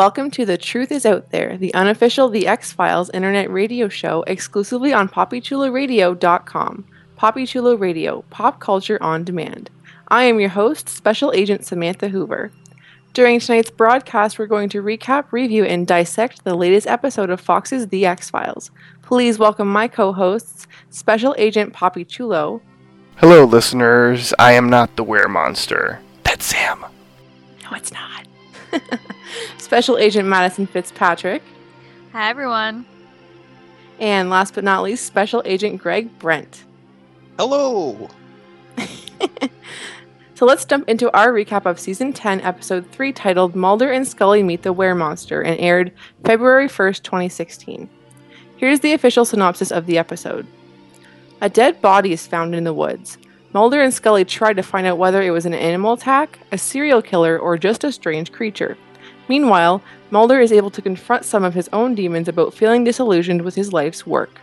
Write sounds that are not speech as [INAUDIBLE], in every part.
Welcome to The Truth Is Out There, the unofficial The X Files internet radio show exclusively on PoppyChuloRadio.com. Poppy Chulo Radio, pop culture on demand. I am your host, Special Agent Samantha Hoover. During tonight's broadcast, we're going to recap, review, and dissect the latest episode of Fox's The X Files. Please welcome my co hosts, Special Agent Poppy Chulo. Hello, listeners. I am not the were monster. That's Sam. No, it's not. [LAUGHS] Special Agent Madison Fitzpatrick. Hi, everyone. And last but not least, Special Agent Greg Brent. Hello. [LAUGHS] so let's jump into our recap of Season 10, Episode 3, titled Mulder and Scully Meet the Were Monster, and aired February 1st, 2016. Here's the official synopsis of the episode A dead body is found in the woods. Mulder and Scully try to find out whether it was an animal attack, a serial killer, or just a strange creature. Meanwhile, Mulder is able to confront some of his own demons about feeling disillusioned with his life's work.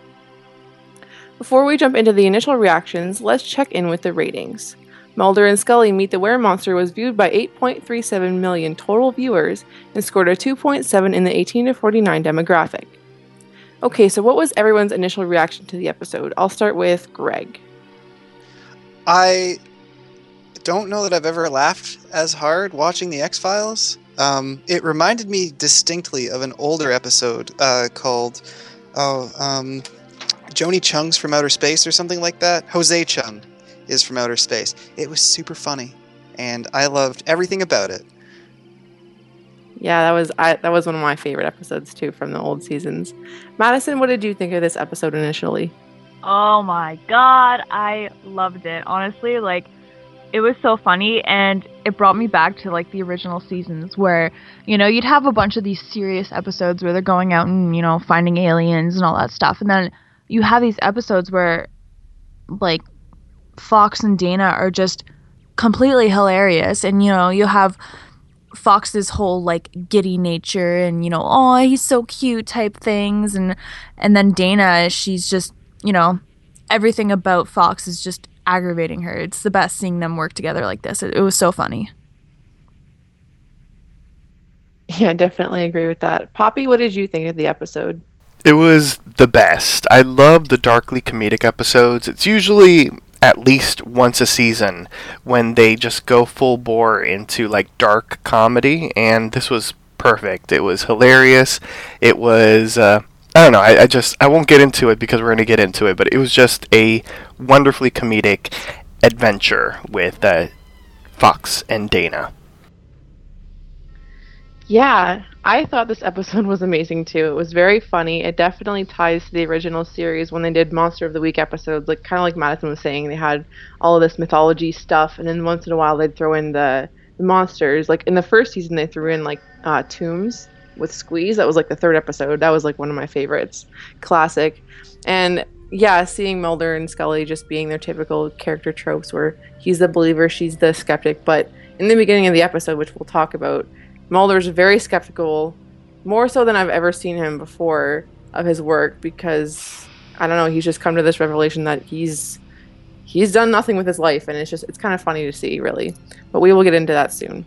Before we jump into the initial reactions, let's check in with the ratings. Mulder and Scully Meet the Were Monster was viewed by 8.37 million total viewers and scored a 2.7 in the 18 to 49 demographic. Okay, so what was everyone's initial reaction to the episode? I'll start with Greg. I don't know that I've ever laughed as hard watching the X Files. Um, it reminded me distinctly of an older episode uh, called oh, um, Joni Chung's from Outer Space or something like that. Jose Chung is from Outer Space. It was super funny, and I loved everything about it. Yeah, that was I, that was one of my favorite episodes too from the old seasons. Madison, what did you think of this episode initially? Oh my god, I loved it. Honestly, like it was so funny and it brought me back to like the original seasons where, you know, you'd have a bunch of these serious episodes where they're going out and, you know, finding aliens and all that stuff. And then you have these episodes where like Fox and Dana are just completely hilarious and you know, you have Fox's whole like giddy nature and you know, oh, he's so cute type things and and then Dana, she's just, you know, everything about Fox is just aggravating her. It's the best seeing them work together like this. It, it was so funny. Yeah, definitely agree with that. Poppy, what did you think of the episode? It was the best. I love the darkly comedic episodes. It's usually at least once a season when they just go full bore into like dark comedy, and this was perfect. It was hilarious. It was. Uh, I don't know. I, I, just I won't get into it because we're going to get into it, but it was just a wonderfully comedic adventure with uh, Fox and Dana. Yeah, I thought this episode was amazing too. It was very funny. It definitely ties to the original series when they did Monster of the Week episodes. Like kind of like Madison was saying, they had all of this mythology stuff, and then once in a while they'd throw in the, the monsters. Like in the first season, they threw in like uh, Tooms with Squeeze. That was like the third episode. That was like one of my favorites. Classic. And yeah, seeing Mulder and Scully just being their typical character tropes where he's the believer, she's the skeptic. But in the beginning of the episode, which we'll talk about, Mulder's very skeptical, more so than I've ever seen him before of his work because I don't know, he's just come to this revelation that he's he's done nothing with his life and it's just it's kind of funny to see really. But we will get into that soon.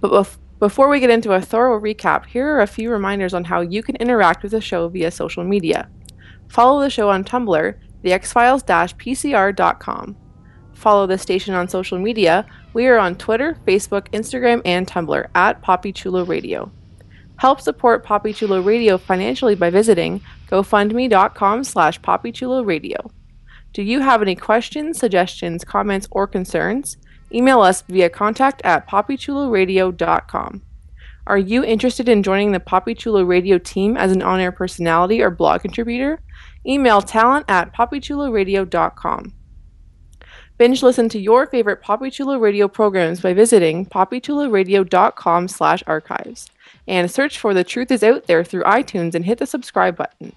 But before we get into a thorough recap, here are a few reminders on how you can interact with the show via social media. Follow the show on Tumblr, theXfiles-pcr.com. Follow the station on social media. We are on Twitter, Facebook, Instagram, and Tumblr at Poppy Chulo Radio. Help support Poppy Chulo Radio financially by visiting gofundme.com slash poppychulo radio. Do you have any questions, suggestions, comments, or concerns? Email us via contact at poppychuloradio.com. Are you interested in joining the Poppy Radio team as an on air personality or blog contributor? Email talent at poppychuloradio.com. Binge listen to your favorite Poppy Radio programs by visiting poppychuloradio.com slash archives and search for The Truth is Out There through iTunes and hit the subscribe button.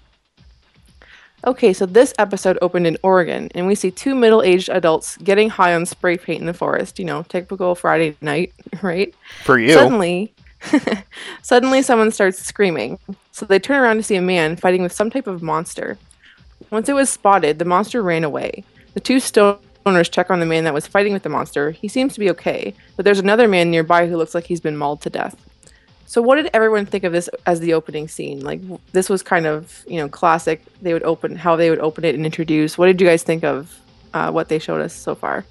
Okay, so this episode opened in Oregon, and we see two middle aged adults getting high on spray paint in the forest. You know, typical Friday night, [LAUGHS] right? For you. Suddenly, [LAUGHS] suddenly someone starts screaming. So they turn around to see a man fighting with some type of monster. Once it was spotted, the monster ran away. The two stoners check on the man that was fighting with the monster. He seems to be okay, but there's another man nearby who looks like he's been mauled to death. So, what did everyone think of this as the opening scene? Like, this was kind of you know classic. They would open how they would open it and introduce. What did you guys think of uh, what they showed us so far?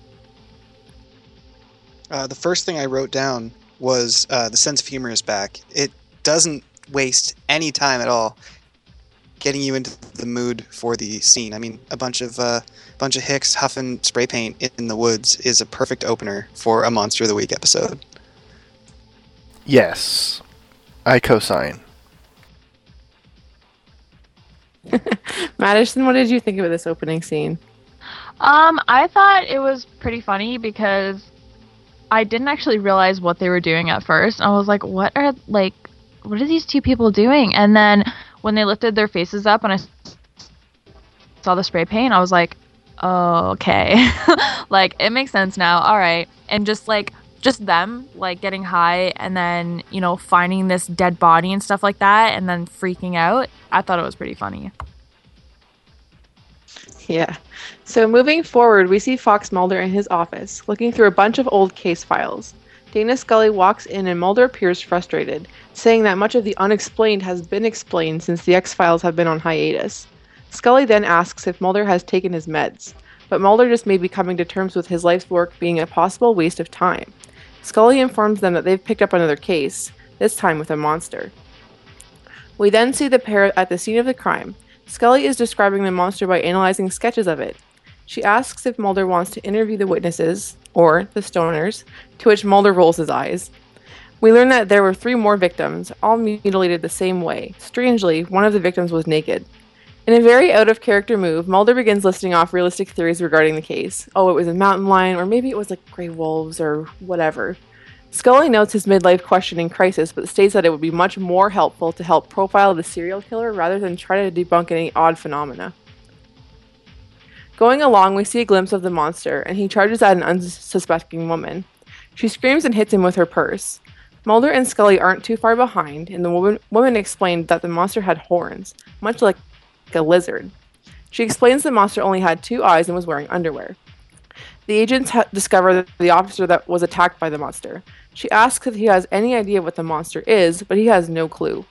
Uh, the first thing I wrote down was uh, the sense of humor is back. It doesn't waste any time at all getting you into the mood for the scene. I mean, a bunch of uh, bunch of hicks huffing spray paint in the woods is a perfect opener for a Monster of the Week episode. Yes, I co-sign. [LAUGHS] Madison, what did you think of this opening scene? Um, I thought it was pretty funny because I didn't actually realize what they were doing at first. I was like, what are like what are these two people doing? And then when they lifted their faces up and I saw the spray paint, I was like, oh, okay. [LAUGHS] like it makes sense now. All right. And just like just them like getting high and then, you know, finding this dead body and stuff like that and then freaking out. I thought it was pretty funny. Yeah. So moving forward, we see Fox Mulder in his office, looking through a bunch of old case files. Dana Scully walks in and Mulder appears frustrated, saying that much of the unexplained has been explained since the X Files have been on hiatus. Scully then asks if Mulder has taken his meds, but Mulder just may be coming to terms with his life's work being a possible waste of time. Scully informs them that they've picked up another case, this time with a monster. We then see the pair at the scene of the crime. Scully is describing the monster by analyzing sketches of it. She asks if Mulder wants to interview the witnesses, or the stoners, to which Mulder rolls his eyes. We learn that there were three more victims, all mutilated the same way. Strangely, one of the victims was naked. In a very out of character move, Mulder begins listing off realistic theories regarding the case. Oh, it was a mountain lion, or maybe it was like gray wolves, or whatever. Scully notes his midlife questioning crisis, but states that it would be much more helpful to help profile the serial killer rather than try to debunk any odd phenomena. Going along, we see a glimpse of the monster, and he charges at an unsuspecting woman. She screams and hits him with her purse. Mulder and Scully aren't too far behind, and the woman, woman explained that the monster had horns, much like a lizard. She explains the monster only had two eyes and was wearing underwear. The agents ha- discover the officer that was attacked by the monster. She asks if he has any idea what the monster is, but he has no clue.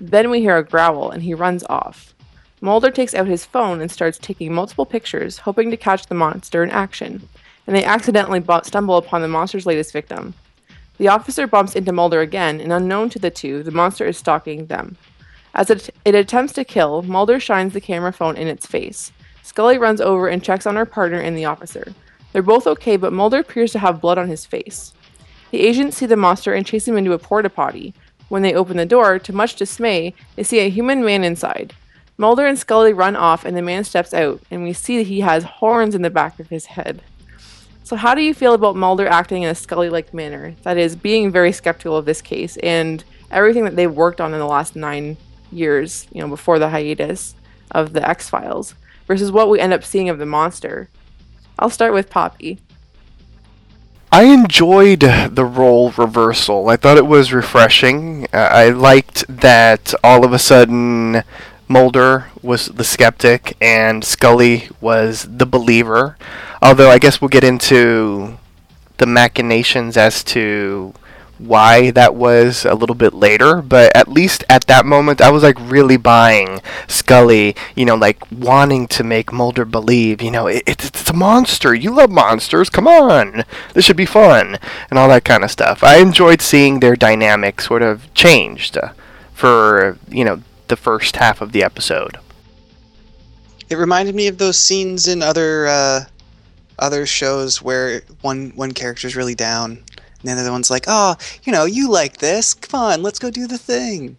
Then we hear a growl, and he runs off. Mulder takes out his phone and starts taking multiple pictures, hoping to catch the monster in action, and they accidentally bu- stumble upon the monster's latest victim. The officer bumps into Mulder again, and unknown to the two, the monster is stalking them. As it, it attempts to kill, Mulder shines the camera phone in its face. Scully runs over and checks on her partner and the officer. They're both okay, but Mulder appears to have blood on his face. The agents see the monster and chase him into a porta potty. When they open the door, to much dismay, they see a human man inside. Mulder and Scully run off, and the man steps out, and we see that he has horns in the back of his head. So, how do you feel about Mulder acting in a Scully like manner? That is, being very skeptical of this case and everything that they've worked on in the last nine years, you know, before the hiatus of the X Files, versus what we end up seeing of the monster? I'll start with Poppy. I enjoyed the role reversal. I thought it was refreshing. I liked that all of a sudden Mulder was the skeptic and Scully was the believer. Although I guess we'll get into the machinations as to why that was a little bit later, but at least at that moment I was like really buying Scully, you know, like wanting to make Mulder believe, you know, it, it's, it's a monster. You love monsters. Come on. This should be fun and all that kind of stuff. I enjoyed seeing their dynamic sort of changed for, you know, the first half of the episode. It reminded me of those scenes in other uh, other shows where one one character's really down, and then the other one's like, "Oh, you know, you like this? Come on, let's go do the thing."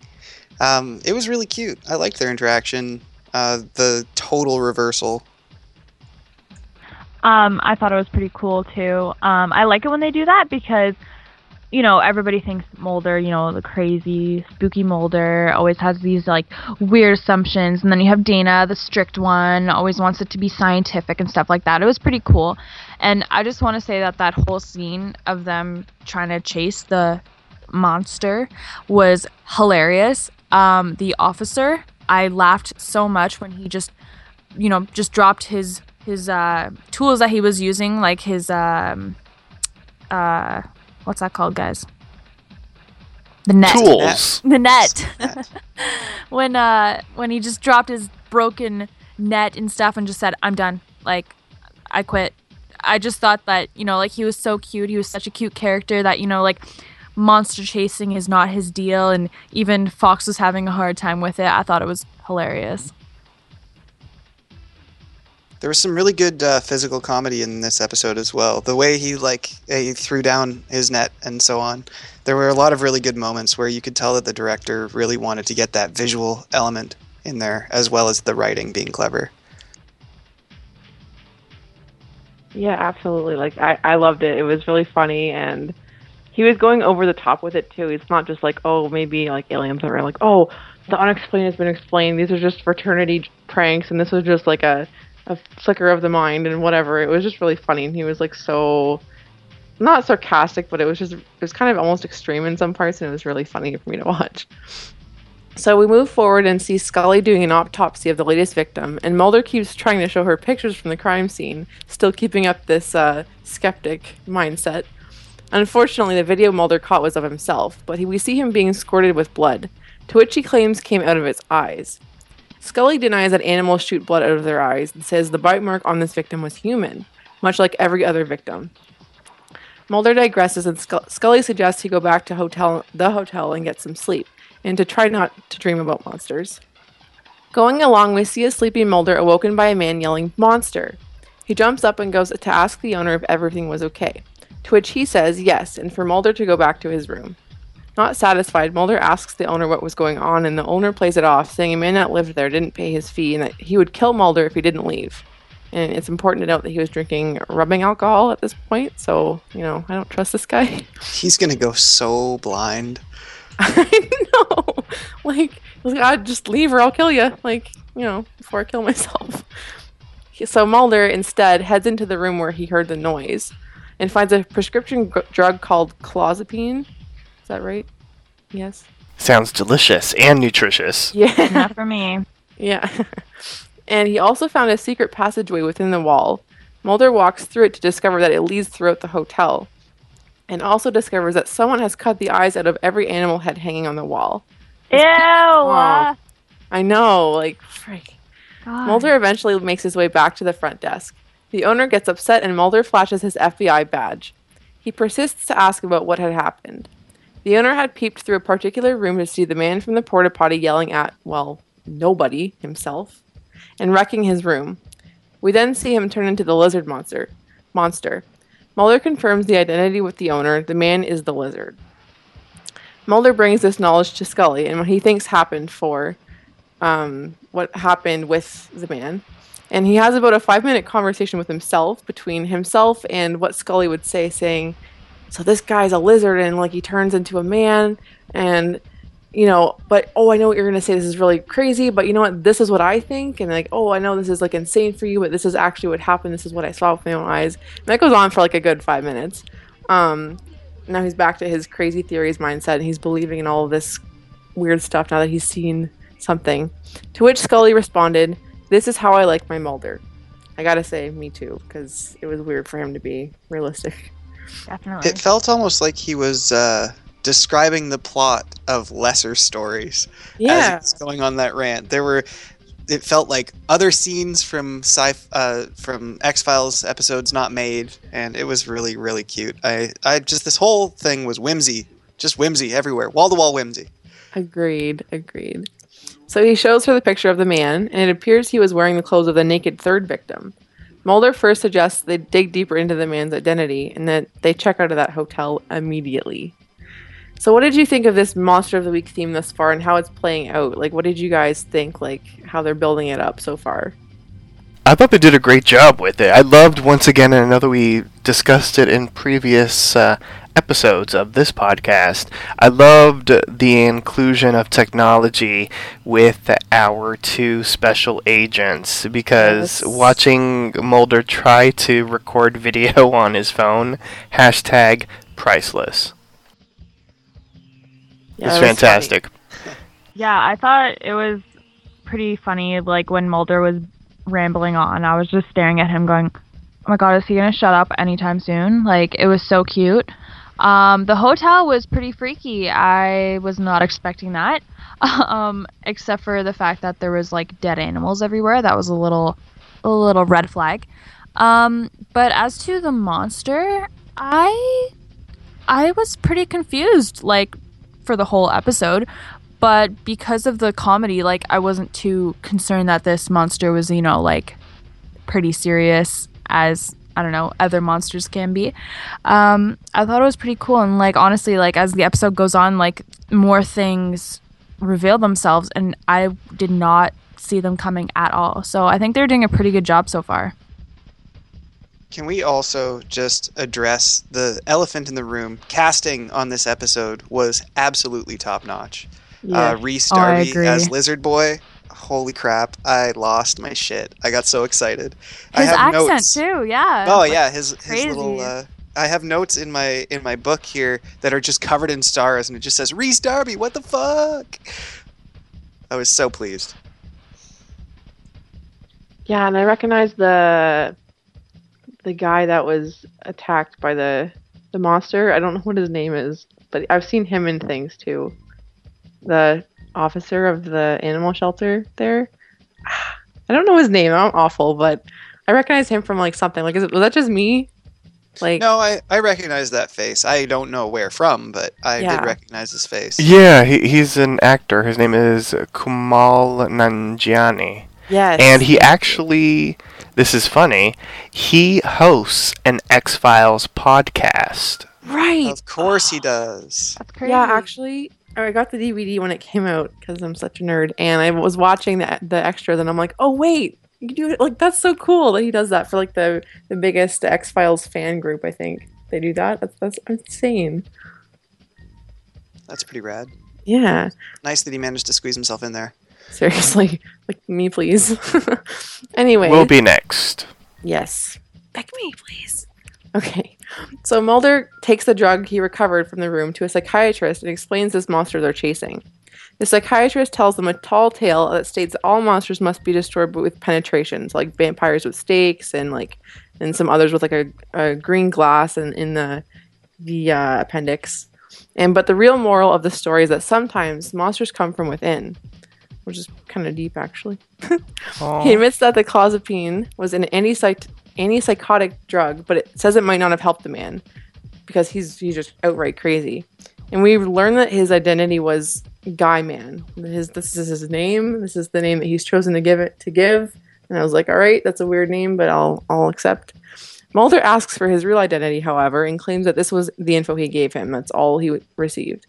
Um, it was really cute. I liked their interaction. Uh, the total reversal. Um, I thought it was pretty cool too. Um, I like it when they do that because, you know, everybody thinks Mulder, you know, the crazy, spooky Mulder, always has these like weird assumptions, and then you have Dana, the strict one, always wants it to be scientific and stuff like that. It was pretty cool, and I just want to say that that whole scene of them trying to chase the monster was hilarious. Um, the officer, I laughed so much when he just, you know, just dropped his his uh, tools that he was using, like his um, uh, what's that called, guys? The net. Tools. The net. Net. [LAUGHS] when uh, when he just dropped his broken net and stuff and just said, "I'm done. Like, I quit." I just thought that you know, like he was so cute. He was such a cute character that you know, like monster chasing is not his deal, and even Fox was having a hard time with it. I thought it was hilarious. There was some really good uh, physical comedy in this episode as well. The way he like he threw down his net and so on. There were a lot of really good moments where you could tell that the director really wanted to get that visual element in there, as well as the writing being clever. Yeah, absolutely. Like I, I loved it. It was really funny and he was going over the top with it too. It's not just like, oh, maybe like aliens are like, oh, the unexplained has been explained. These are just fraternity pranks and this was just like a a flicker of the mind and whatever. It was just really funny and he was like so not sarcastic, but it was just it was kind of almost extreme in some parts and it was really funny for me to watch. So we move forward and see Scully doing an autopsy of the latest victim, and Mulder keeps trying to show her pictures from the crime scene, still keeping up this uh, skeptic mindset. Unfortunately, the video Mulder caught was of himself, but he, we see him being squirted with blood, to which he claims came out of his eyes. Scully denies that animals shoot blood out of their eyes and says the bite mark on this victim was human, much like every other victim. Mulder digresses and Scu- Scully suggests he go back to hotel the hotel and get some sleep, and to try not to dream about monsters. Going along, we see a sleeping Mulder awoken by a man yelling, Monster! He jumps up and goes to ask the owner if everything was okay, to which he says yes, and for Mulder to go back to his room. Not satisfied, Mulder asks the owner what was going on, and the owner plays it off, saying a man that lived there didn't pay his fee and that he would kill Mulder if he didn't leave. And it's important to note that he was drinking rubbing alcohol at this point, so, you know, I don't trust this guy. [LAUGHS] He's gonna go so blind. I know. [LAUGHS] Like, I'd just leave or I'll kill you. Like, you know, before I kill [LAUGHS] myself. So Mulder instead heads into the room where he heard the noise and finds a prescription gr- drug called clozapine. Is that right? Yes. Sounds delicious and nutritious. Yeah. Not for me. [LAUGHS] Yeah. and he also found a secret passageway within the wall. Mulder walks through it to discover that it leads throughout the hotel, and also discovers that someone has cut the eyes out of every animal head hanging on the wall. Ew. uh, I know, like, freak. God. Mulder eventually makes his way back to the front desk. The owner gets upset and Mulder flashes his FBI badge. He persists to ask about what had happened. The owner had peeped through a particular room to see the man from the porta potty yelling at, well, nobody himself, and wrecking his room. We then see him turn into the lizard monster. Monster. Mulder confirms the identity with the owner. The man is the lizard. Mulder brings this knowledge to Scully and what he thinks happened for um, what happened with the man. And he has about a five minute conversation with himself between himself and what Scully would say, saying, So this guy's a lizard and like he turns into a man and you know, but oh, I know what you're gonna say. This is really crazy, but you know what? This is what I think, and like, oh, I know this is like insane for you, but this is actually what happened. This is what I saw with my own eyes. And that goes on for like a good five minutes. Um, now he's back to his crazy theories mindset, and he's believing in all of this weird stuff now that he's seen something. To which Scully responded, "This is how I like my Mulder." I gotta say, me too, because it was weird for him to be realistic. Definitely. It felt almost like he was uh, describing the plot of lesser stories Yeah, as he was going on that rant. There were, it felt like other scenes from sci uh, from X Files episodes not made, and it was really really cute. I I just this whole thing was whimsy, just whimsy everywhere, wall to wall whimsy. Agreed, agreed. So he shows her the picture of the man, and it appears he was wearing the clothes of the naked third victim. Mulder first suggests they dig deeper into the man's identity and that they check out of that hotel immediately. So, what did you think of this Monster of the Week theme thus far and how it's playing out? Like, what did you guys think, like, how they're building it up so far? I thought they did a great job with it. I loved, once again, and I know that we discussed it in previous uh, episodes of this podcast. I loved the inclusion of technology with our two special agents because Yes. watching Mulder try to record video [LAUGHS] on his phone, hashtag priceless. Yeah, it's fantastic. Yeah, I thought it was pretty funny. Like when Mulder was rambling on, I was just staring at him, going, "Oh my god, is he gonna shut up anytime soon?" Like it was so cute. Um, the hotel was pretty freaky. I was not expecting that, [LAUGHS] um, except for the fact that there was like dead animals everywhere. That was a little, a little red flag. Um, but as to the monster, I, I was pretty confused. Like for the whole episode but because of the comedy like i wasn't too concerned that this monster was you know like pretty serious as i don't know other monsters can be um i thought it was pretty cool and like honestly like as the episode goes on like more things reveal themselves and i did not see them coming at all so i think they're doing a pretty good job so far Can we also just address the elephant in the room? Casting on this episode was absolutely top notch. Yeah. Uh, Rhys Oh, Darby agree. as Lizard Boy. Holy crap! I lost my shit. I got so excited. I his have accent notes. too yeah Oh yeah, his his crazy. little. Uh, I have notes in my in my book here that are just covered in stars, and it just says Rhys Darby. What the fuck? I was so pleased. Yeah, and I recognize the the guy that was attacked by the the monster. I don't know what his name is, but I've seen him in things too. The officer of the animal shelter there. [SIGHS] I don't know his name. I'm awful, but I recognize him from like something. Like, is it, was that just me? Like, No, I I recognize that face. I don't know where from, but I Yeah. did recognize his face. Yeah, he, he's an actor. His name is Kumail Nanjiani. yes, And he actually, this is funny, he hosts an X Files podcast. right. Of course he does. that's crazy Yeah, actually, I got the DVD when it came out because I'm such a nerd, and I was watching the the extras, and I'm like, oh wait, you do it. Like that's so cool that he does that for like the the biggest X Files fan group. I think they do that. That's that's insane. That's pretty rad. Yeah, Nice that he managed to squeeze himself in there. seriously, [LAUGHS] like me, please. [LAUGHS] anyway, we'll be next. Yes. Pick me, please. Okay. So Mulder takes the drug he recovered from the room to a psychiatrist and explains this monster they're chasing. The psychiatrist tells them a tall tale that states all monsters must be destroyed with penetrations, like vampires with stakes and like and some others with like a, a green glass and in the the uh, appendix. And but the real moral of the story is that sometimes monsters come from within, which is kind of deep actually. [LAUGHS] He admits that the clozapine was an antipsych- antipsychotic drug, but it says it might not have helped the man because he's he's just outright crazy. And we learn that his identity was Guy Man. His this is his name. This is the name that he's chosen to give it to give. And I was like, all right, that's a weird name, but I'll I'll accept. Mulder asks for his real identity, however, and claims that this was the info he gave him. That's all he received.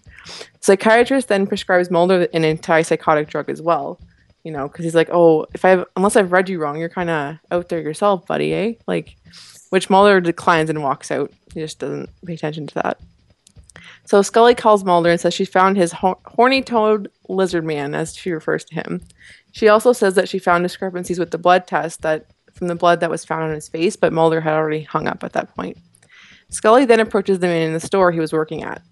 Psychiatrist then prescribes Mulder an antipsychotic drug as well you know, because he's like, oh, if I've unless I've read you wrong, you're kind of out there yourself, buddy, eh? Like, which Mulder declines and walks out. He just doesn't pay attention to that. So Scully calls Mulder and says she found his ho- horny-toed lizard man, as she refers to him. She also says that she found discrepancies with the blood test that from the blood that was found on his face, but Mulder had already hung up at that point. Scully then approaches the man in the store he was working at.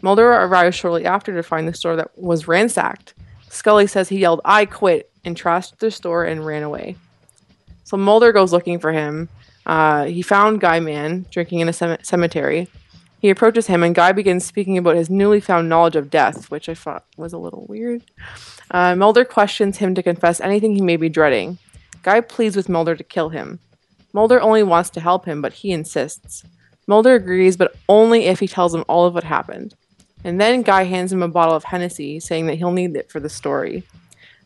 Mulder arrives shortly after to find the store that was ransacked. Scully says he yelled, I quit, and trashed the store and ran away. So Mulder goes looking for him. Uh, he found Guy Man drinking in a cem- cemetery. He approaches him, and Guy begins speaking about his newly found knowledge of death, which I thought was a little weird. Uh, Mulder questions him to confess anything he may be dreading. Guy pleads with Mulder to kill him. Mulder only wants to help him, but he insists. Mulder agrees, but only if he tells him all of what happened. And then Guy hands him a bottle of Hennessy, saying that he'll need it for the story.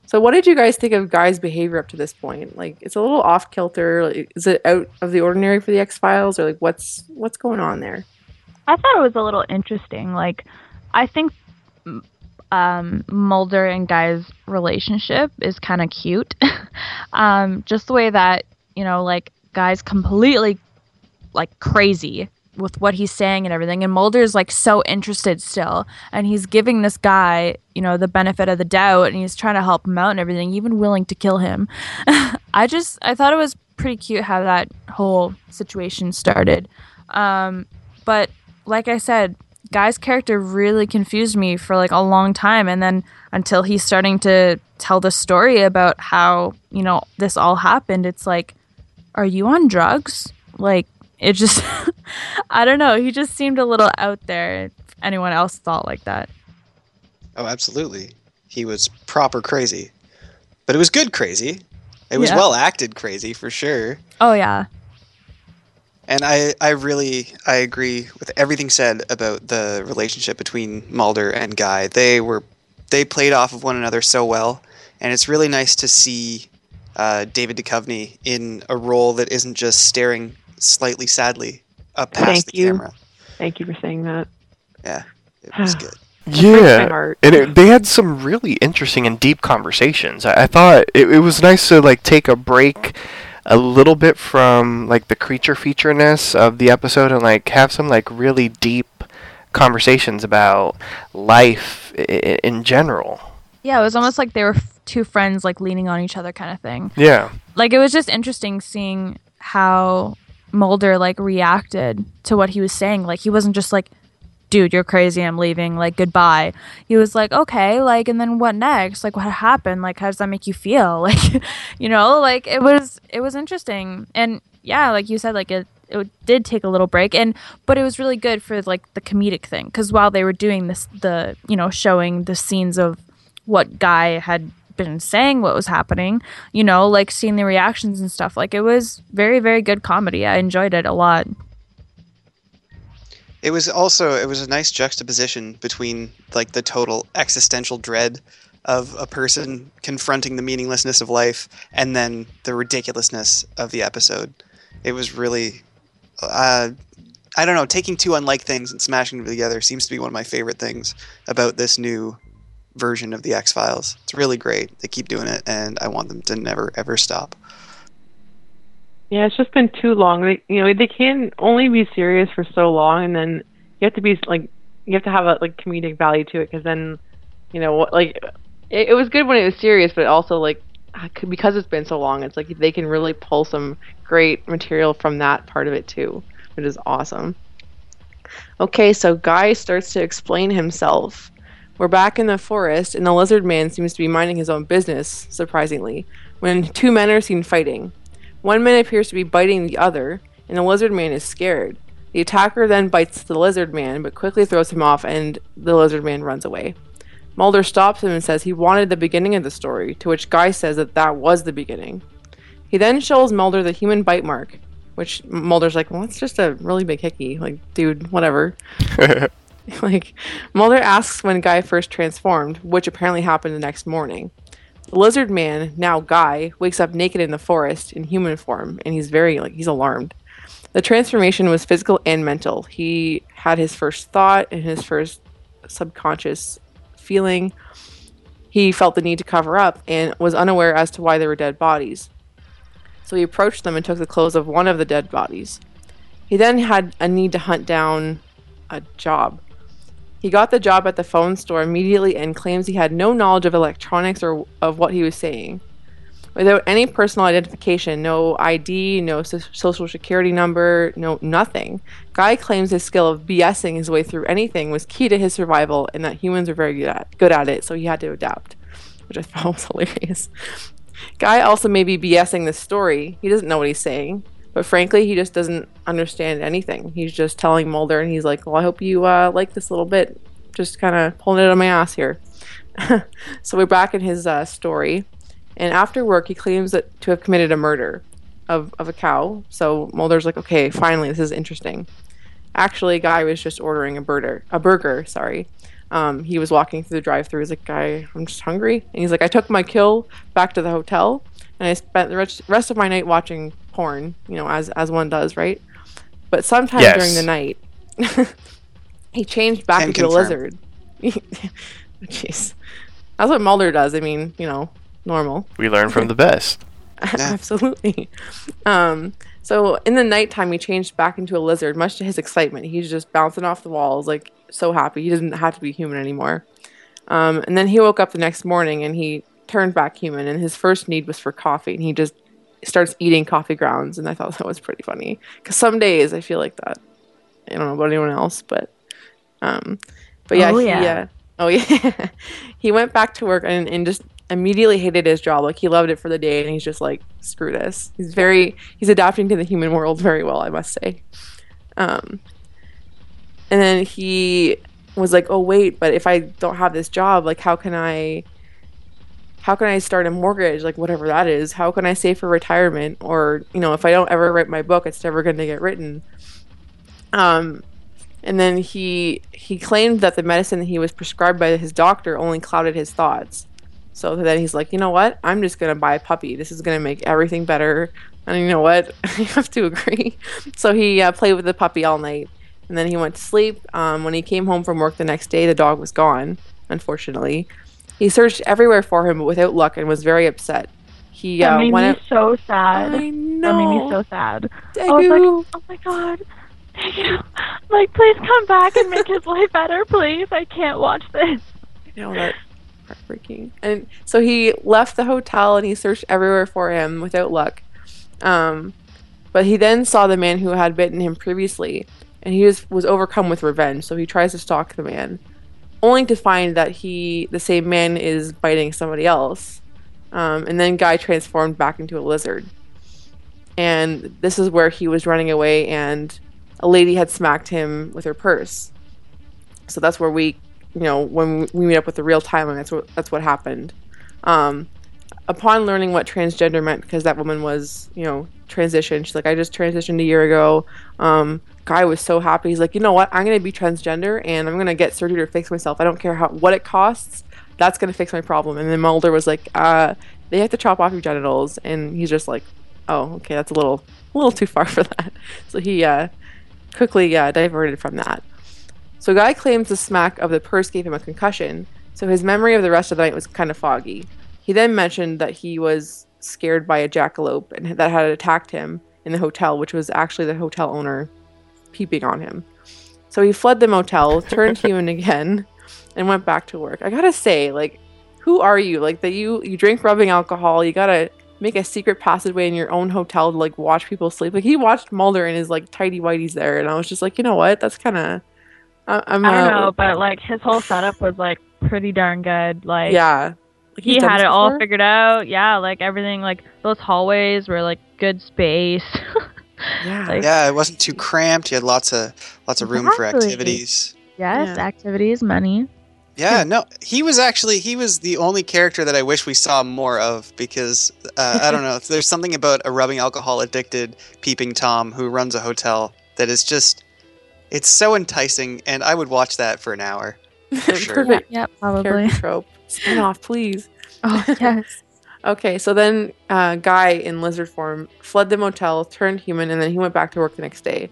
So, what did you guys think of Guy's behavior up to this point? Like, it's a little off kilter. Like, is it out of the ordinary for the X Files, or like what's what's going on there? I thought it was a little interesting. Like, I think um, Mulder and Guy's relationship is kind of cute. [LAUGHS] um, just the way that you know, like Guy's completely like crazy with what he's saying and everything, and Mulder's like so interested still, and he's giving this guy, you know, the benefit of the doubt, and he's trying to help him out and everything, even willing to kill him. [LAUGHS] I just I thought it was pretty cute how that whole situation started. Um, but like I said, Guy's character really confused me for like a long time and then until he's starting to tell the story about how, you know, this all happened, it's like are you on drugs? Like it just [LAUGHS] I don't know, he just seemed a little out there if anyone else thought like that. Oh, absolutely. He was proper crazy. But it was good crazy. It was Yeah. well acted crazy for sure. Oh yeah. And I, I really I agree with everything said about the relationship between Mulder and Guy. They were they played off of one another so well, and it's really nice to see uh, David Duchovny in a role that isn't just staring slightly sadly Uh, up past Thank the you. camera. Thank you for saying that. Yeah, it [SIGHS] was good. Yeah, and it, they had some really interesting and deep conversations. I, I thought it, it was nice to like take a break a little bit from like the creature featureness of the episode and like have some like really deep conversations about life i- in general. Yeah, it was almost like they were f- two friends like leaning on each other kind of thing. Yeah. like it was just interesting seeing how Mulder like reacted to what he was saying. Like he wasn't just like, "Dude, you're crazy. I'm leaving. Like goodbye." He was like, "Okay, like, and then what next? Like, what happened? Like, how does that make you feel? [LAUGHS] Like, you know, like it was it was interesting. And yeah, like you said, like it it did take a little break and but it was really good for like the comedic thing because while they were doing this the you know showing the scenes of what guy had been saying what was happening you know like seeing the reactions and stuff like it was very very good comedy i enjoyed it a lot It was also it was a nice juxtaposition between like the total existential dread of a person confronting the meaninglessness of life and then the ridiculousness of the episode. It was really uh, I don't know, taking two unlike things and smashing them together seems to be one of my favorite things about this new version of the X-Files. It's really great. They keep doing it and I want them to never ever stop. Yeah, it's just been too long. They, you know, they can only be serious for so long, and then you have to be like, you have to have a like comedic value to it, because then, you know, like, it, it was good when it was serious, but also like, ah, because it's been so long, it's like they can really pull some great material from that part of it too, which is awesome. Okay, so Guy starts to explain himself. We're back in the forest, and the lizard man seems to be minding his own business, surprisingly, when two men are seen fighting. One man appears to be biting the other, and the lizard man is scared. The attacker then bites the lizard man, but quickly throws him off, and the lizard man runs away. Mulder stops him and says he wanted the beginning of the story, to which Guy says that that was the beginning. He then shows Mulder the human bite mark, which Mulder's like, well, it's just a really big hickey. Like, dude, whatever. [LAUGHS] [LAUGHS] like, Mulder asks when Guy first transformed, which apparently happened the next morning. The lizard man, now Guy, wakes up naked in the forest in human form, and he's very like he's alarmed. The transformation was physical and mental. He had his first thought and his first subconscious feeling. He felt the need to cover up and was unaware as to why there were dead bodies. So he approached them and took the clothes of one of the dead bodies. He then had a need to hunt down a job. He got the job at the phone store immediately and claims he had no knowledge of electronics or of what he was saying. Without any personal identification, no ID, no so- social security number, no nothing. Guy claims his skill of BSing his way through anything was key to his survival and that humans are very good at, good at it, so he had to adapt, which I [LAUGHS] thought was hilarious. Guy also may be BSing the story. He doesn't know what he's saying, but frankly, he just doesn't understand anything. He's just telling Mulder, and he's like, "Well, I hope you uh, like this little bit." Just kind of pulling it out of my ass here. [LAUGHS] so we're back in his uh, story, and after work, he claims that to have committed a murder of of a cow. So Mulder's like, "Okay, finally, this is interesting." Actually, Guy was just ordering a burger. A burger, sorry. um, he was walking through the drive-through. He's like, "Guy, I'm just hungry," and he's like, "I took my kill back to the hotel, and I spent the rest rest of my night watching porn. You know, as as one does, right? But sometime Yes. during the night, [LAUGHS] he changed back Can into a lizard. [LAUGHS] Jeez, that's what Mulder does. I mean, you know, normal. We learn from the best. [LAUGHS] Absolutely. Um, so in the nighttime, he changed back into a lizard, much to his excitement. He's just bouncing off the walls, like so happy. He doesn't have to be human anymore. Um, and then he woke up the next morning and he turned back human. And his first need was for coffee, and he just starts eating coffee grounds. And I thought [LAUGHS] that was pretty funny because some days I feel like that. I don't know about anyone else, but um, but yeah, Oh, he, yeah. uh, oh [LAUGHS] yeah, he went back to work and, and just immediately hated his job. Like he loved it for the day, and he's just like, screw this. He's very he's adapting to the human world very well, I must say. Um, and then he was like, oh wait, but if I don't have this job, like how can I? How can I start a mortgage, like whatever that is? How can I save for retirement? Or you know, if I don't ever write my book, it's never going to get written. Um, and then he he claimed that the medicine that he was prescribed by his doctor only clouded his thoughts. So then he's like, you know what? I'm just gonna buy a puppy. This is gonna make everything better. And you know what? [LAUGHS] I have to agree. So he uh, played with the puppy all night, and then he went to sleep. Um, when he came home from work the next day, the dog was gone. Unfortunately, he searched everywhere for him, but without luck, and was very upset. He That uh, made went me out. so sad. I That made me so sad. I was like, oh my god. Thank. Like, please come back and make his life better, please. I can't watch this. You know that heartbreaking. And so he left the hotel and he searched everywhere for him without luck. Um, but he then saw the man who had bitten him previously, and he just was overcome with revenge. So he tries to stalk the man, only to find that he, the same man, is biting somebody else. Um, and then Guy transformed back into a lizard. And this is where he was running away, and a lady had smacked him with her purse. So that's where we you know when we meet up with the real timeline that's what that's what happened um upon learning what transgender meant because that woman was you know transitioned. She's like i just transitioned a year ago. Um guy was so happy. He's like you know what? I'm gonna be transgender and i'm gonna get surgery to fix myself. I don't care how what it costs that's gonna fix my problem. And then mulder was like uh they have to chop off your genitals. And he's just like oh okay that's a little a little too far [LAUGHS] for that. So he uh quickly uh, diverted from that. So Guy claims the smack of the purse gave him a concussion, so his memory of the rest of the night was kind of foggy. He then mentioned that he was scared by a jackalope and that had attacked him in the hotel, which was actually the hotel owner peeping on him. So he fled the motel, turned human again, and went back to work. I gotta say, like, who are you? Like that you you drink rubbing alcohol, you gotta make a secret passageway in your own hotel to like watch people sleep. Like he watched Mulder in his like tidy whities there, and I was just like, you know what? That's kind of I'm I don't know, but like his whole setup was like pretty darn good. Like yeah. Like, he he's had this it all figured out. Yeah, like everything like those hallways were like good space. [LAUGHS] Yeah. like- Yeah, it wasn't too cramped. You had lots of lots of room for activities. yes, Yeah. activities, money. Yeah, no, he was actually he was the only character that I wish we saw more of because uh, I don't know. There's something about a rubbing alcohol addicted peeping tom who runs a hotel that is just it's so enticing, and I would watch that for an hour. [LAUGHS] For sure. Perfect Yeah, probably. character trope. Spin off, please. Oh [LAUGHS] yes. Okay, so then uh, Guy in lizard form fled the motel, turned human, and then he went back to work the next day.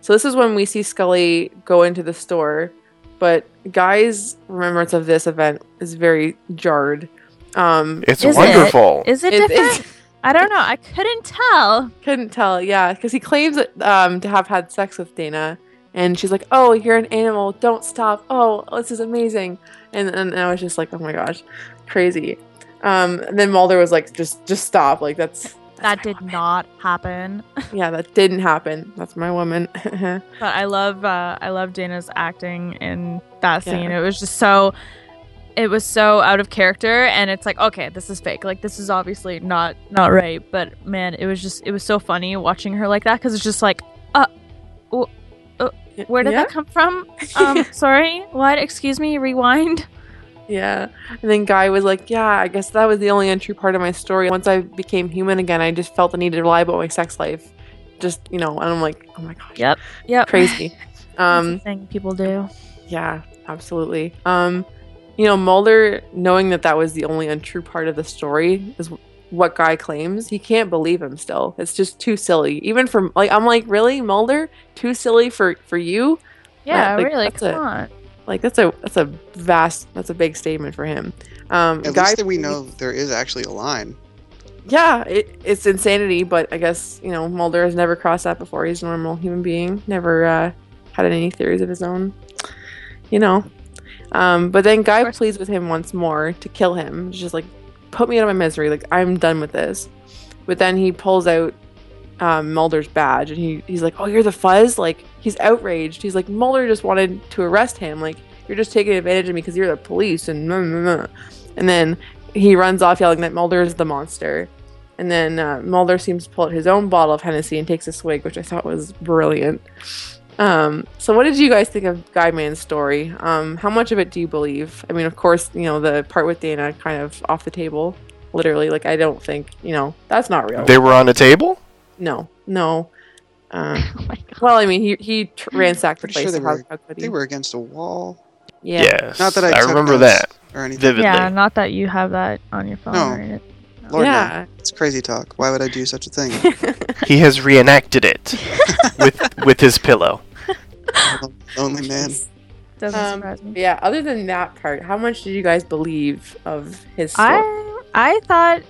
So this is when we see Scully go into the store, but Guy's remembrance of this event is very jarred. Um, It's Is wonderful. Is it it- different? it- I don't know. I couldn't tell. couldn't tell, yeah, because he claims um, to have had sex with Dana, and she's like, "Oh, you're an animal. Don't stop. Oh, this is amazing." And and I was just like, "Oh my gosh, crazy." Um, and then Mulder was like, "Just just stop. Like that's." that's That did woman." not happen. [LAUGHS] Yeah, that didn't happen. That's my woman. [LAUGHS] But I love uh, I love Dana's acting in that Yeah. scene. It was just so it was so out of character and it's like okay this is fake like this is obviously not not right but man it was just it was so funny watching her like that because it's just like uh w- uh, where did yeah? that come from [LAUGHS] um sorry what excuse me rewind [LAUGHS] yeah. And then Guy was like, "Yeah, I guess that was the only untrue part of my story. Once I became human again, I just felt the need to lie about my sex life. Just you know." And I'm like, "Oh my gosh, yep yep crazy." [LAUGHS] um Um, thing people do yeah absolutely. Um, you know, Mulder knowing that that was the only untrue part of the story is what Guy claims. He can't believe him still. It's just too silly. Even for like, I'm like, really, Mulder? Too silly for for you? Yeah, like, really. that's Come a- on. Like that's a that's a vast that's a big statement for him. Um, At Guy least that we know there is actually a line. Yeah, it, it's insanity, but I guess you know Mulder has never crossed that before. He's a normal human being, never uh, had any theories of his own. You know, um, but then Guy course. pleads with him once more to kill him. He's just like, put me out of my misery. Like I'm done with this. But then he pulls out um, Mulder's badge, and he, he's like, "Oh, you're the Fuzz!" Like he's outraged. He's like, Mulder just wanted to arrest him. Like you're just taking advantage of me because you're the police, and blah, blah, blah." and then he runs off yelling that Mulder is the monster. And then uh, Mulder seems to pull out his own bottle of Hennessy and takes a swig, which I thought was brilliant. Um, so, what did you guys think of Guy Mann's story? Um, how much of it do you believe? I mean, of course, you know the part with Dana kind of off the table, literally. Like, I don't think you know that's not real. They were on the table? no, no. Um, [LAUGHS] Oh well, I mean, he he tr- ransacked the Pretty place. sure they were- how could he? They were against a wall yeah. Yes. Not that I I remember that or anything. vividly. Yeah, not that you have that on your phone No. or anything. Lord, no. yeah. It's crazy talk. Why would I do such a thing? [LAUGHS] He has reenacted it [LAUGHS] with with his pillow. [LAUGHS] Lonely man. Doesn't Um, surprise me. yeah. Other than that part, how much did you guys believe of his story? I I thought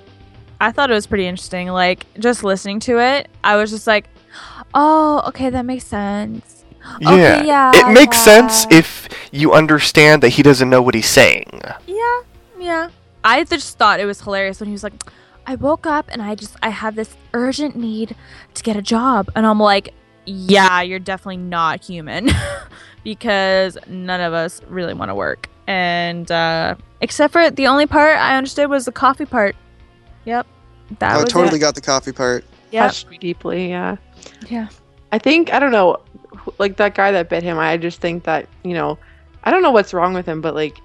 I thought it was pretty interesting. Like just listening to it, I was just like, "Oh, okay, that makes sense." Yeah. Okay, yeah. it makes sense if you understand that he doesn't know what he's saying. Yeah, yeah. I just thought it was hilarious when he was like, "I woke up and I just I have this urgent need to get a job," and I'm like, "Yeah, you're definitely not human." [LAUGHS] because none of us really want to work. And uh except for the only part I understood was the coffee part. Yep. That Oh, I was totally it. got the coffee part. Yep. touched me deeply. Yeah. Yeah. I think I don't know, like that guy that bit him. I just think that you know, I don't know what's wrong with him, but like,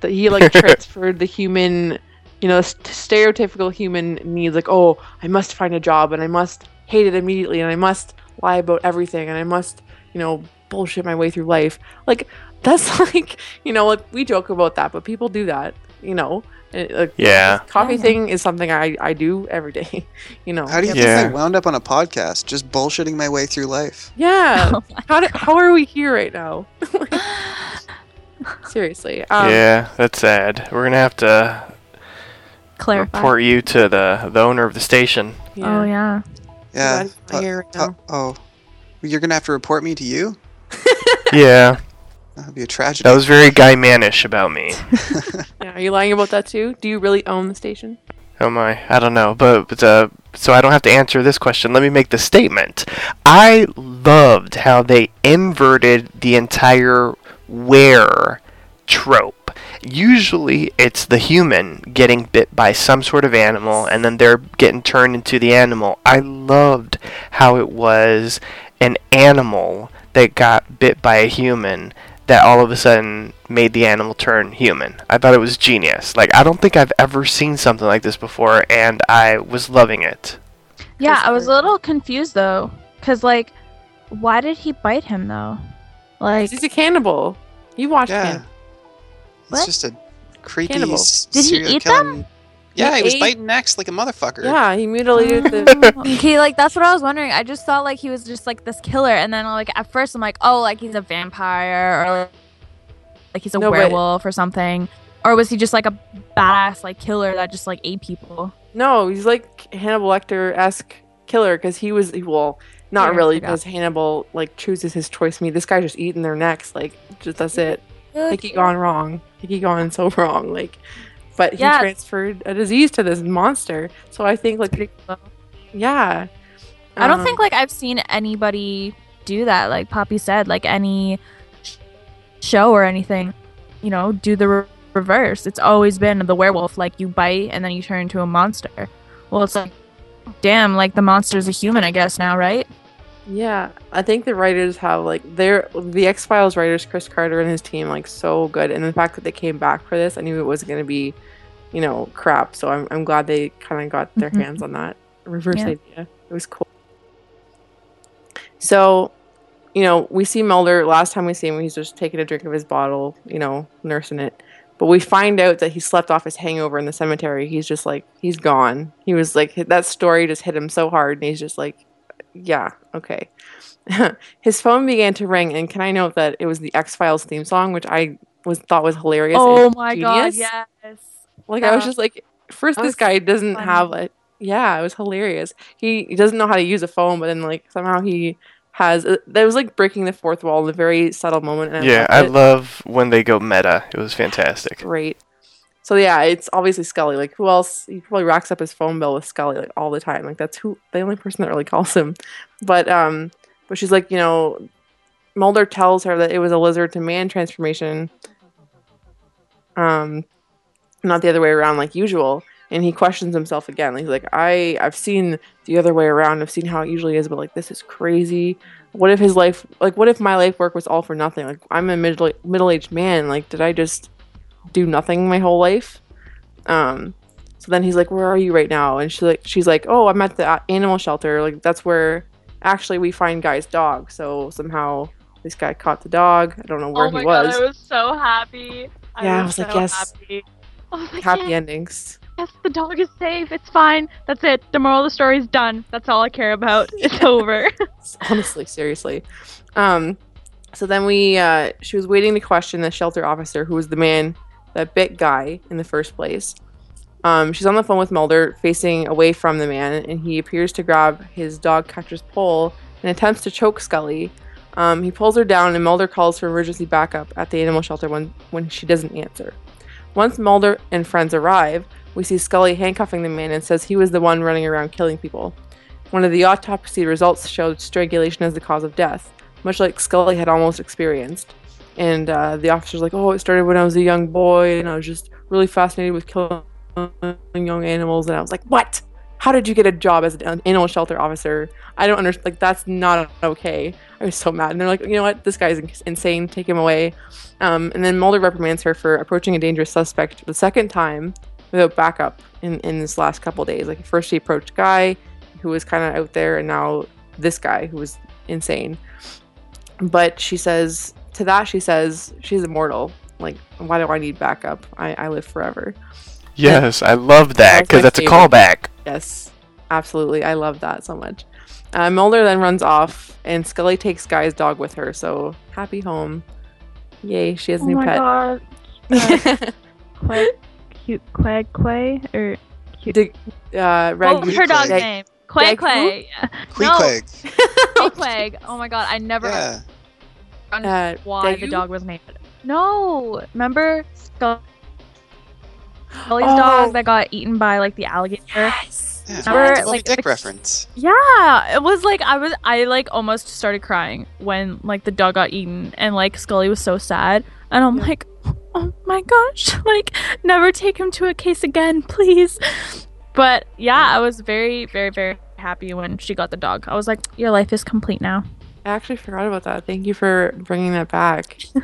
that he like [LAUGHS] transferred the human, you know, st- stereotypical human needs. Like, oh, I must find a job, and I must hate it immediately, and I must lie about everything, and I must, you know, bullshit my way through life. Like, that's [LAUGHS] like, you know, like we joke about that, but people do that, you know. And, like, Yeah. coffee Yeah. thing is something I I do every day, [LAUGHS] you know. How do you Yeah. think I wound up on a podcast just bullshitting my way through life? Yeah. [LAUGHS] Oh how do, how are we here right now? Seriously. Um, yeah, that's sad. We're gonna have to Clarify. report you to the the owner of the station. Oh yeah. Yeah. Glad uh, here right uh, now. oh. You're gonna have to report me to you? [LAUGHS] yeah, That'd be a tragedy. that was very Guy Mannish about me. [LAUGHS] Yeah, are you lying about that too? Do you really own the station? Oh my, I don't know, but, but uh, so I don't have to answer this question. Let me make the statement. I loved how they inverted the entire were trope. Usually, it's the human getting bit by some sort of animal, and then they're getting turned into the animal. I loved how it was an animal that got bit by a human that all of a sudden made the animal turn human. I thought it was genius. Like I don't think I've ever seen something like this before and I was loving it. Yeah, I was a little confused though, cause like, why did he bite him though? Like, He's a cannibal. You watched yeah. him. It's What? just a creepy Cannibal. Did he serial eat killing- Yeah, He he was ate- biting necks like a motherfucker. Yeah, he mutilated the. [LAUGHS] [LAUGHS] he like that's what I was wondering. I just thought like he was just like this killer, and then like at first I'm like, oh, like he's a vampire or like, like he's a No, but- werewolf or something, or was he just like a badass like killer that just like ate people? no, he's like Hannibal Lecter esque killer because he was well, not Yeah, really because Hannibal like chooses his choice meat. This guy's just eating their necks. Like, just that's it. Hickey gone wrong. Hickey gone so [LAUGHS] wrong. Like, but he Yeah. transferred a disease to this monster. So I think like, yeah. I don't Um, think like I've seen anybody do that. Like Poppy said, like any show or anything, you know, do the re- reverse. It's always been the werewolf. Like you bite and then you turn into a monster. Well, it's like, damn, like the monster's a human, I guess now, right? Yeah, I think the writers have like they're the X Files writers, Chris Carter and his team, like so good. And the fact that they came back for this, I knew it was going to be, you know, crap. So I'm I'm glad they kind of got their Mhm. hands on that reverse Yeah. idea. It was cool. So, you know, we see Mulder last time we see him, he's just taking a drink of his bottle, you know, nursing it. But we find out that he slept off his hangover in the cemetery. He's just like, he's gone. He was like, that story just hit him so hard, and he's just like, yeah, okay. [LAUGHS] his phone began to ring, and can I note that it was the X Files theme song, which I was thought was hilarious. Oh and my god, yes. Like I was just like, first that this was guy doesn't funny. have a yeah, it was hilarious. He, he doesn't know how to use a phone, but then like somehow he has. uh, That was like breaking the fourth wall in a very subtle moment. And Yeah, loved I love when they go meta. It was fantastic. great. So yeah, it's obviously Scully. Like who else? He probably racks up his phone bill with Scully like all the time. Like that's who the only person that really calls him. But um, but she's like you know, Mulder tells her that it was a lizard to man transformation. Um, not the other way around like usual. And he questions himself again. He's like, I I've seen the other way around. I've seen how it usually is, but like this is crazy. What if his life like what if my life work was all for nothing? Like I'm a middle middle aged man. Like did I just do nothing my whole life. Um, so then he's like, "Where are you right now?" And she's like, "She's like, oh, I'm at the animal shelter. Like that's where actually we find Guy's dog. So somehow this guy caught the dog. I don't know where oh my he was. god, I was so happy. Yeah, I was was like, so yes. Happy. I was like, Happy yes, endings. yes, the dog is safe. It's fine. That's it. The moral of the story is done. That's all I care about. [LAUGHS] It's over. [LAUGHS] Honestly, seriously. Um, so then we, uh, she was waiting to question the shelter officer, who was the man that bit Guy in the first place. Um, she's on the phone with Mulder, facing away from the man, and he appears to grab his dog catcher's pole and attempts to choke Scully. Um, he pulls her down, and Mulder calls for emergency backup at the animal shelter when, when she doesn't answer. Once Mulder and friends arrive, we see Scully handcuffing the man and says he was the one running around killing people. One of the autopsy results showed strangulation as the cause of death, much like Scully had almost experienced. And uh, the officer's like, "Oh, it started when I was a young boy, and I was just really fascinated with killing young animals." And I was like, "What? How did you get a job as an animal shelter officer? I don't understand. Like, that's not okay." I was so mad. And they're like, "You know what? This guy's insane. Take him away." Um, and then Mulder reprimands her for approaching a dangerous suspect the second time without backup in, in this last couple days. Like first she approached Guy, who was kind of out there, and now this guy who was insane. But she says to that she says she's immortal. Like why do I need backup? I, I live forever. Yes, I love that because my that's a callback. Yes, absolutely. I love that so much. Uh, Mulder then runs off, and Scully takes Guy's dog with her. So happy home. Yay, she has a oh new my pet. god. [LAUGHS] Uh, Quay, cute Quay, Quay, or cute. Dig- uh, oh, Ragu- her dog's Dag- name. Quay, Dagu? Quay. Queequeg. No, Quay, Quay. Oh my god, I never Yeah. Understood Uh, why the Dagu? dog was named. No, remember Scully's Oh. dog that got eaten by like the alligator? Yes. Yeah. Remember, It's like, Dick the- reference. Yeah, it was like I was I like almost started crying when like the dog got eaten and like Scully was so sad and I'm Yeah. like oh my gosh [LAUGHS] like never take him to a case again please. But yeah, I was very very very happy when she got the dog. I was like your life is complete now. I actually forgot about that. Thank you for bringing that back. [LAUGHS]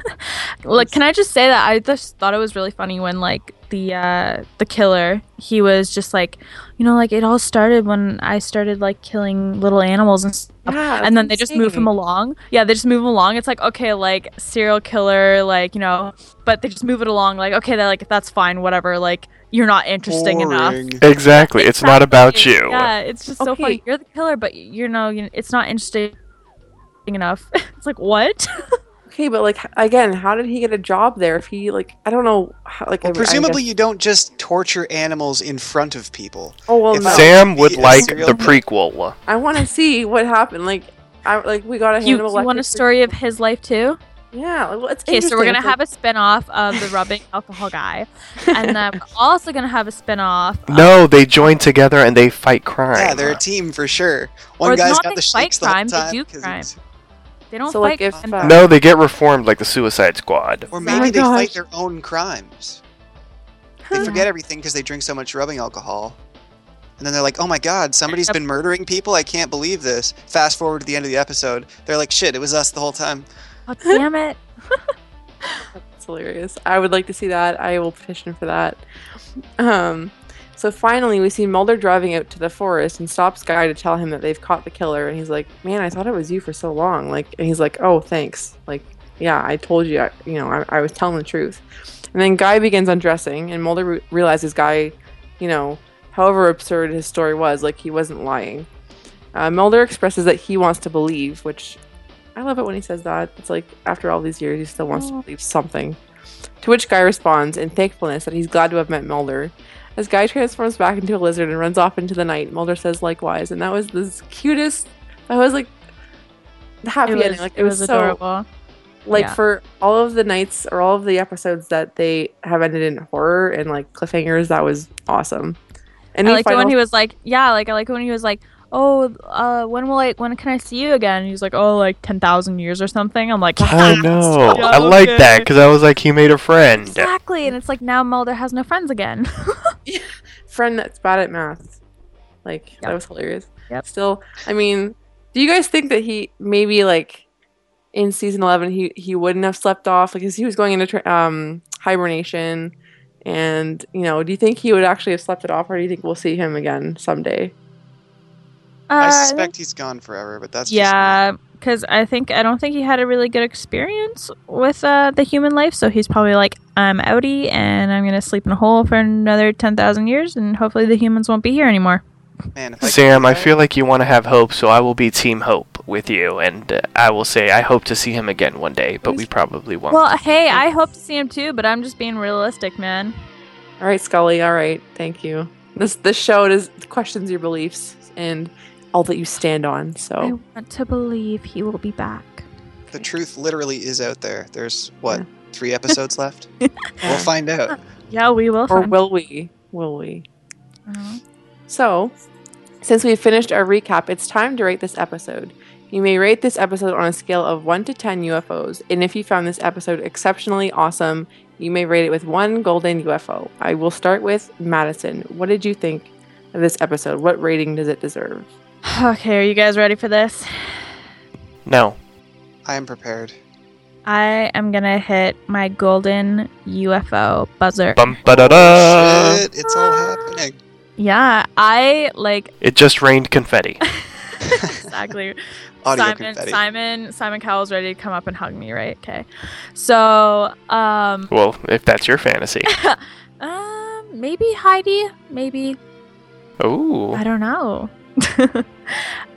Like can I just say that I just thought it was really funny when like the uh the killer he was just like you know like it all started when I started like killing little animals and stuff. Yeah, and then they just move him along. Yeah, they just move him along. It's like okay, like serial killer, like you know, but they just move it along. Like okay, that like that's fine, whatever. Like you're not interesting enough. Exactly. It's not about you. Yeah, it's just so funny. You're the killer, but you know, you it's not interesting enough. [LAUGHS] it's like what? [LAUGHS] Okay, but like again, how did he get a job there? If he like, I don't know. How, like, Well, mean, I presumably guess- you don't just torture animals in front of people. oh well, if no. Sam would Be like the killer. prequel. I want to see what happened. Like, I like we got a you, Hannibal you want a Lecter- story of his life too? Yeah, like, well, it's Okay, so we're gonna interesting. have a spin-off of the rubbing [LAUGHS] alcohol guy, and then we're also gonna have a spin-off. of- No, they join together and they fight crime. Yeah, they're a team for sure. One Or guy's not got they the fight shakes the whole crime, they time. do 'cause crime. He's- They don't So, fight. like, if, uh, No, they get reformed like the Suicide Squad. Or Oh maybe my they fight gosh. their own crimes. [LAUGHS] They forget everything because they drink so much rubbing alcohol. And then they're like, oh my god, somebody's been murdering people? I can't believe this. Fast forward to the end of the episode. They're like, shit, it was us the whole time. Oh, damn it! [LAUGHS] It's hilarious. I would like to see that. I will petition for that. Um, So finally, we see Mulder driving out to the forest and stops Guy to tell him that they've caught the killer. And he's like, "Man, I thought it was you for so long." Like, and he's like, "Oh, thanks." Like, yeah, I told you. I, you know, I, I was telling the truth. And then Guy begins undressing, and Mulder re- realizes Guy, you know, however absurd his story was, like he wasn't lying. Uh, Mulder expresses that he wants to believe, which I love it when he says that. It's like after all these years, he still wants to believe something. To which Guy responds in thankfulness that he's glad to have met Mulder. As Guy transforms back into a lizard and runs off into the night, Mulder says likewise, and that was the cutest. That was like the happy it was, ending. Like it was so, adorable. like Yeah. for all of the nights or all of the episodes that they have ended in horror and like cliffhangers, that was awesome. And I liked it when he was like, yeah, like I like when he was like, oh, uh, when will I, when can I see you again? And he's like, oh, like ten thousand years or something. I'm like, I [LAUGHS] know. Yeah, I like that because I was like, he made a friend. exactly. And it's like now Mulder has no friends again. [LAUGHS] yeah. friend that's bad at math. Like that was hilarious. Yep. Still, I mean, do you guys think that he maybe like in season eleven he he wouldn't have slept off because he was going into tra- um hibernation, and you know, do you think he would actually have slept it off, or do you think we'll see him again someday? I Uh, suspect he's gone forever, but that's yeah, because I think I don't think he had a really good experience with uh, the human life, so he's probably like, I'm outie, and I'm gonna sleep in a hole for another ten thousand years, and hopefully the humans won't be here anymore. Man, if I Sam, do I feel like you want to have hope, so I will be Team Hope with you, and uh, I will say I hope to see him again one day, but we probably won't. Well, hey, I hope to see him too, but I'm just being realistic, man. All right, Scully. All right, thank you. This this show does questions your beliefs and all that you stand on. So I want to believe he will be back. the truth literally is out there. There's what Yeah. three episodes left. [LAUGHS] We'll find out. [LAUGHS] Yeah, we will. or find- will we? Will we? Uh, So, since we've finished our recap, it's time to rate this episode. You may rate this episode on a scale of 1 to 10 UFOs, and if you found this episode exceptionally awesome, you may rate it with one golden UFO. I will start with Madison. What did you think of this episode? What rating does it deserve? Okay, are you guys ready for this? no. I am prepared. I am gonna hit my golden UFO buzzer. Bum ba da da. Shit, it's all happening. Yeah, I like It just rained confetti. [LAUGHS] [LAUGHS] exactly. Audio Simon, confetti. Simon, Simon Cowell's ready to come up and hug me, right? Okay. So, um, well, if that's your fantasy. [LAUGHS] um, maybe Heidi, maybe Ooh. I don't know. [LAUGHS]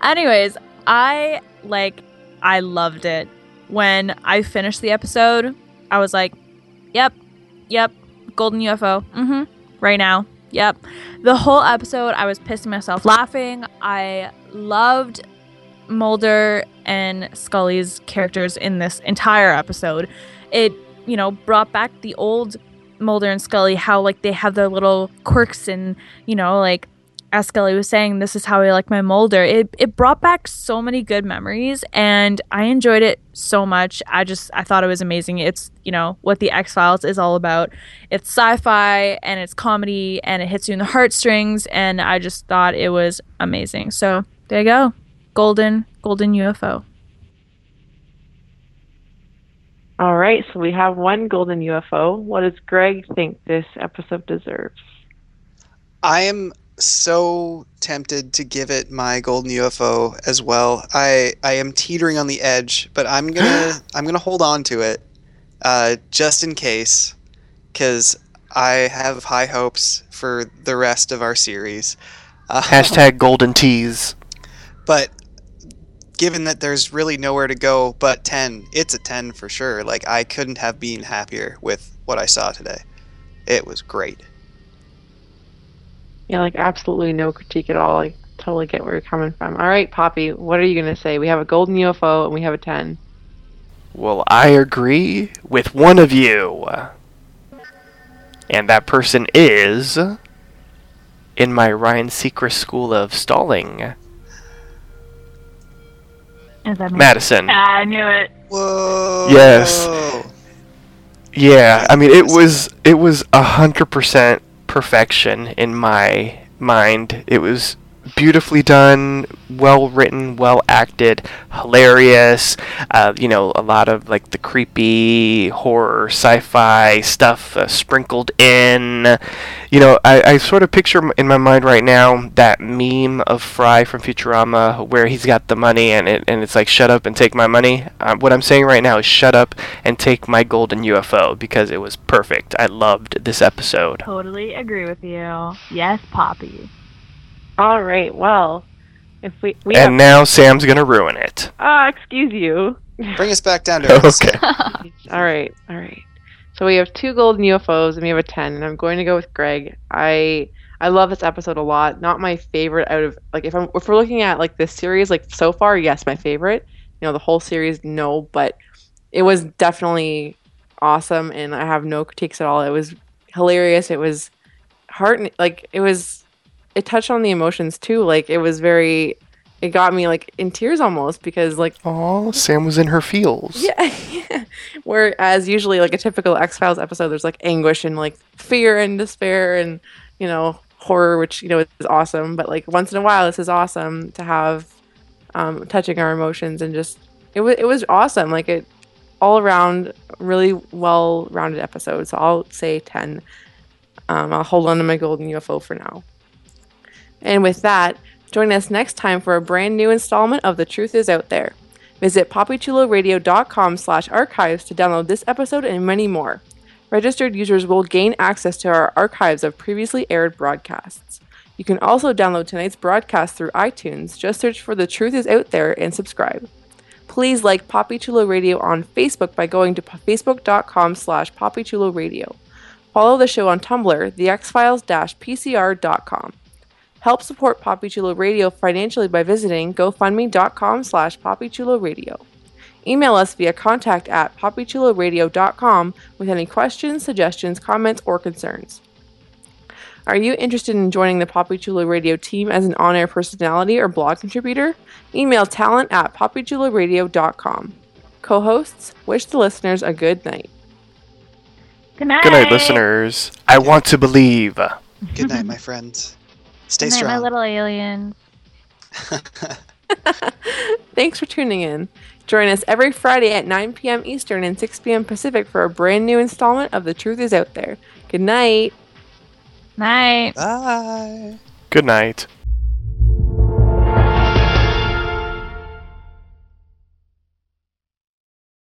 Anyways, I like I loved it. When I finished the episode, I was like, "Yep. Yep. Golden UFO. Mhm. Right now. Yep." The whole episode, I was pissing myself laughing. I loved Mulder and Scully's characters in this entire episode. It, you know, brought back the old Mulder and Scully, how like they have their little quirks and, you know, like as Scully was saying, this is how I like my Mulder. It it brought back so many good memories and I enjoyed it so much. I just I thought it was amazing. It's, you know, what the X Files is all about. It's sci-fi and it's comedy and it hits you in the heartstrings and I just thought it was amazing. So there you go. Golden Golden UFO. All right, so we have one golden UFO. What does Greg think this episode deserves? I am so tempted to give it my golden UFO as well. I I am teetering on the edge, but I'm gonna [GASPS] I'm gonna hold on to it, uh, just in case, because I have high hopes for the rest of our series. Uh, Hashtag golden teas. but given that there's really nowhere to go but 10 it's a 10 for sure like i couldn't have been happier with what i saw today it was great Yeah, like absolutely no critique at all. Like totally get where you're coming from. All right, Poppy, what are you gonna say? We have a golden UFO and we have a ten. Well, I agree with one of you. And that person is. In my Ryan Seacrest School of Stalling, Is that Madison. Ah, I knew it. whoa Yes. Yeah, I mean it was it was a hundred percent perfection in my mind. It was beautifully done, well written, well acted, hilarious. Uh, you know, a lot of like the creepy horror, sci-fi stuff uh, sprinkled in. You know, I, I sort of picture in my mind right now that meme of Fry from Futurama where he's got the money and it, and it's like shut up and take my money. Uh, what I'm saying right now is shut up and take my golden UFO because it was perfect. I loved this episode. Totally agree with you. Yes, Poppy. All right. Well, if we we and have, now Sam's gonna ruin it. ah, excuse you. [LAUGHS] Bring us back down to [LAUGHS] earth. Okay. [LAUGHS] All right, all right. So we have two golden UFOs and we have a ten, and I'm going to go with Greg. I I love this episode a lot. Not my favorite out of like if I'm if we're looking at like this series like so far, yes, my favorite. You know the whole series, no, but it was definitely awesome, and I have no critiques at all. It was hilarious. It was heart like it was. It touched on the emotions too. Like it was very. It got me like in tears almost because like Oh, Sam was in her feels. yeah, [LAUGHS] yeah. Whereas usually, like a typical X Files episode, there's like anguish and like fear and despair and you know horror, which you know is awesome. But like once in a while, this is awesome to have um, touching our emotions and just it was it was awesome. Like it all around really well rounded episode. So I'll say ten. Um, I'll hold on to my golden UFO for now. And with that, join us next time for a brand new installment of The Truth Is Out There. Visit poppychuloradio.com slash archives to download this episode and many more. Registered users will gain access to our archives of previously aired broadcasts. You can also download tonight's broadcast through iTunes. Just search for The Truth Is Out There and subscribe. Please like Poppy Chulo Radio on Facebook by going to facebook.com slash poppychuloradio. Follow the show on Tumblr, thexfiles-pcr.com. Help support Poppy Chulo Radio financially by visiting gofundme.com slash poppychuloradio. Email us via contact at poppychuloradio.com with any questions, suggestions, comments, or concerns. Are you interested in joining the Poppy Chulo Radio team as an on-air personality or blog contributor? Email talent at poppychuloradio.com. Co-hosts, wish the listeners a good night. Good night. Good night, listeners. I want to believe. Good night, my friends. Stay Good night, my little aliens. [LAUGHS] Thanks for tuning in. Join us every Friday at 9 p.m. Eastern and 6 p.m. Pacific for a brand new installment of The Truth Is Out There. Good night. Night. Bye. Good night.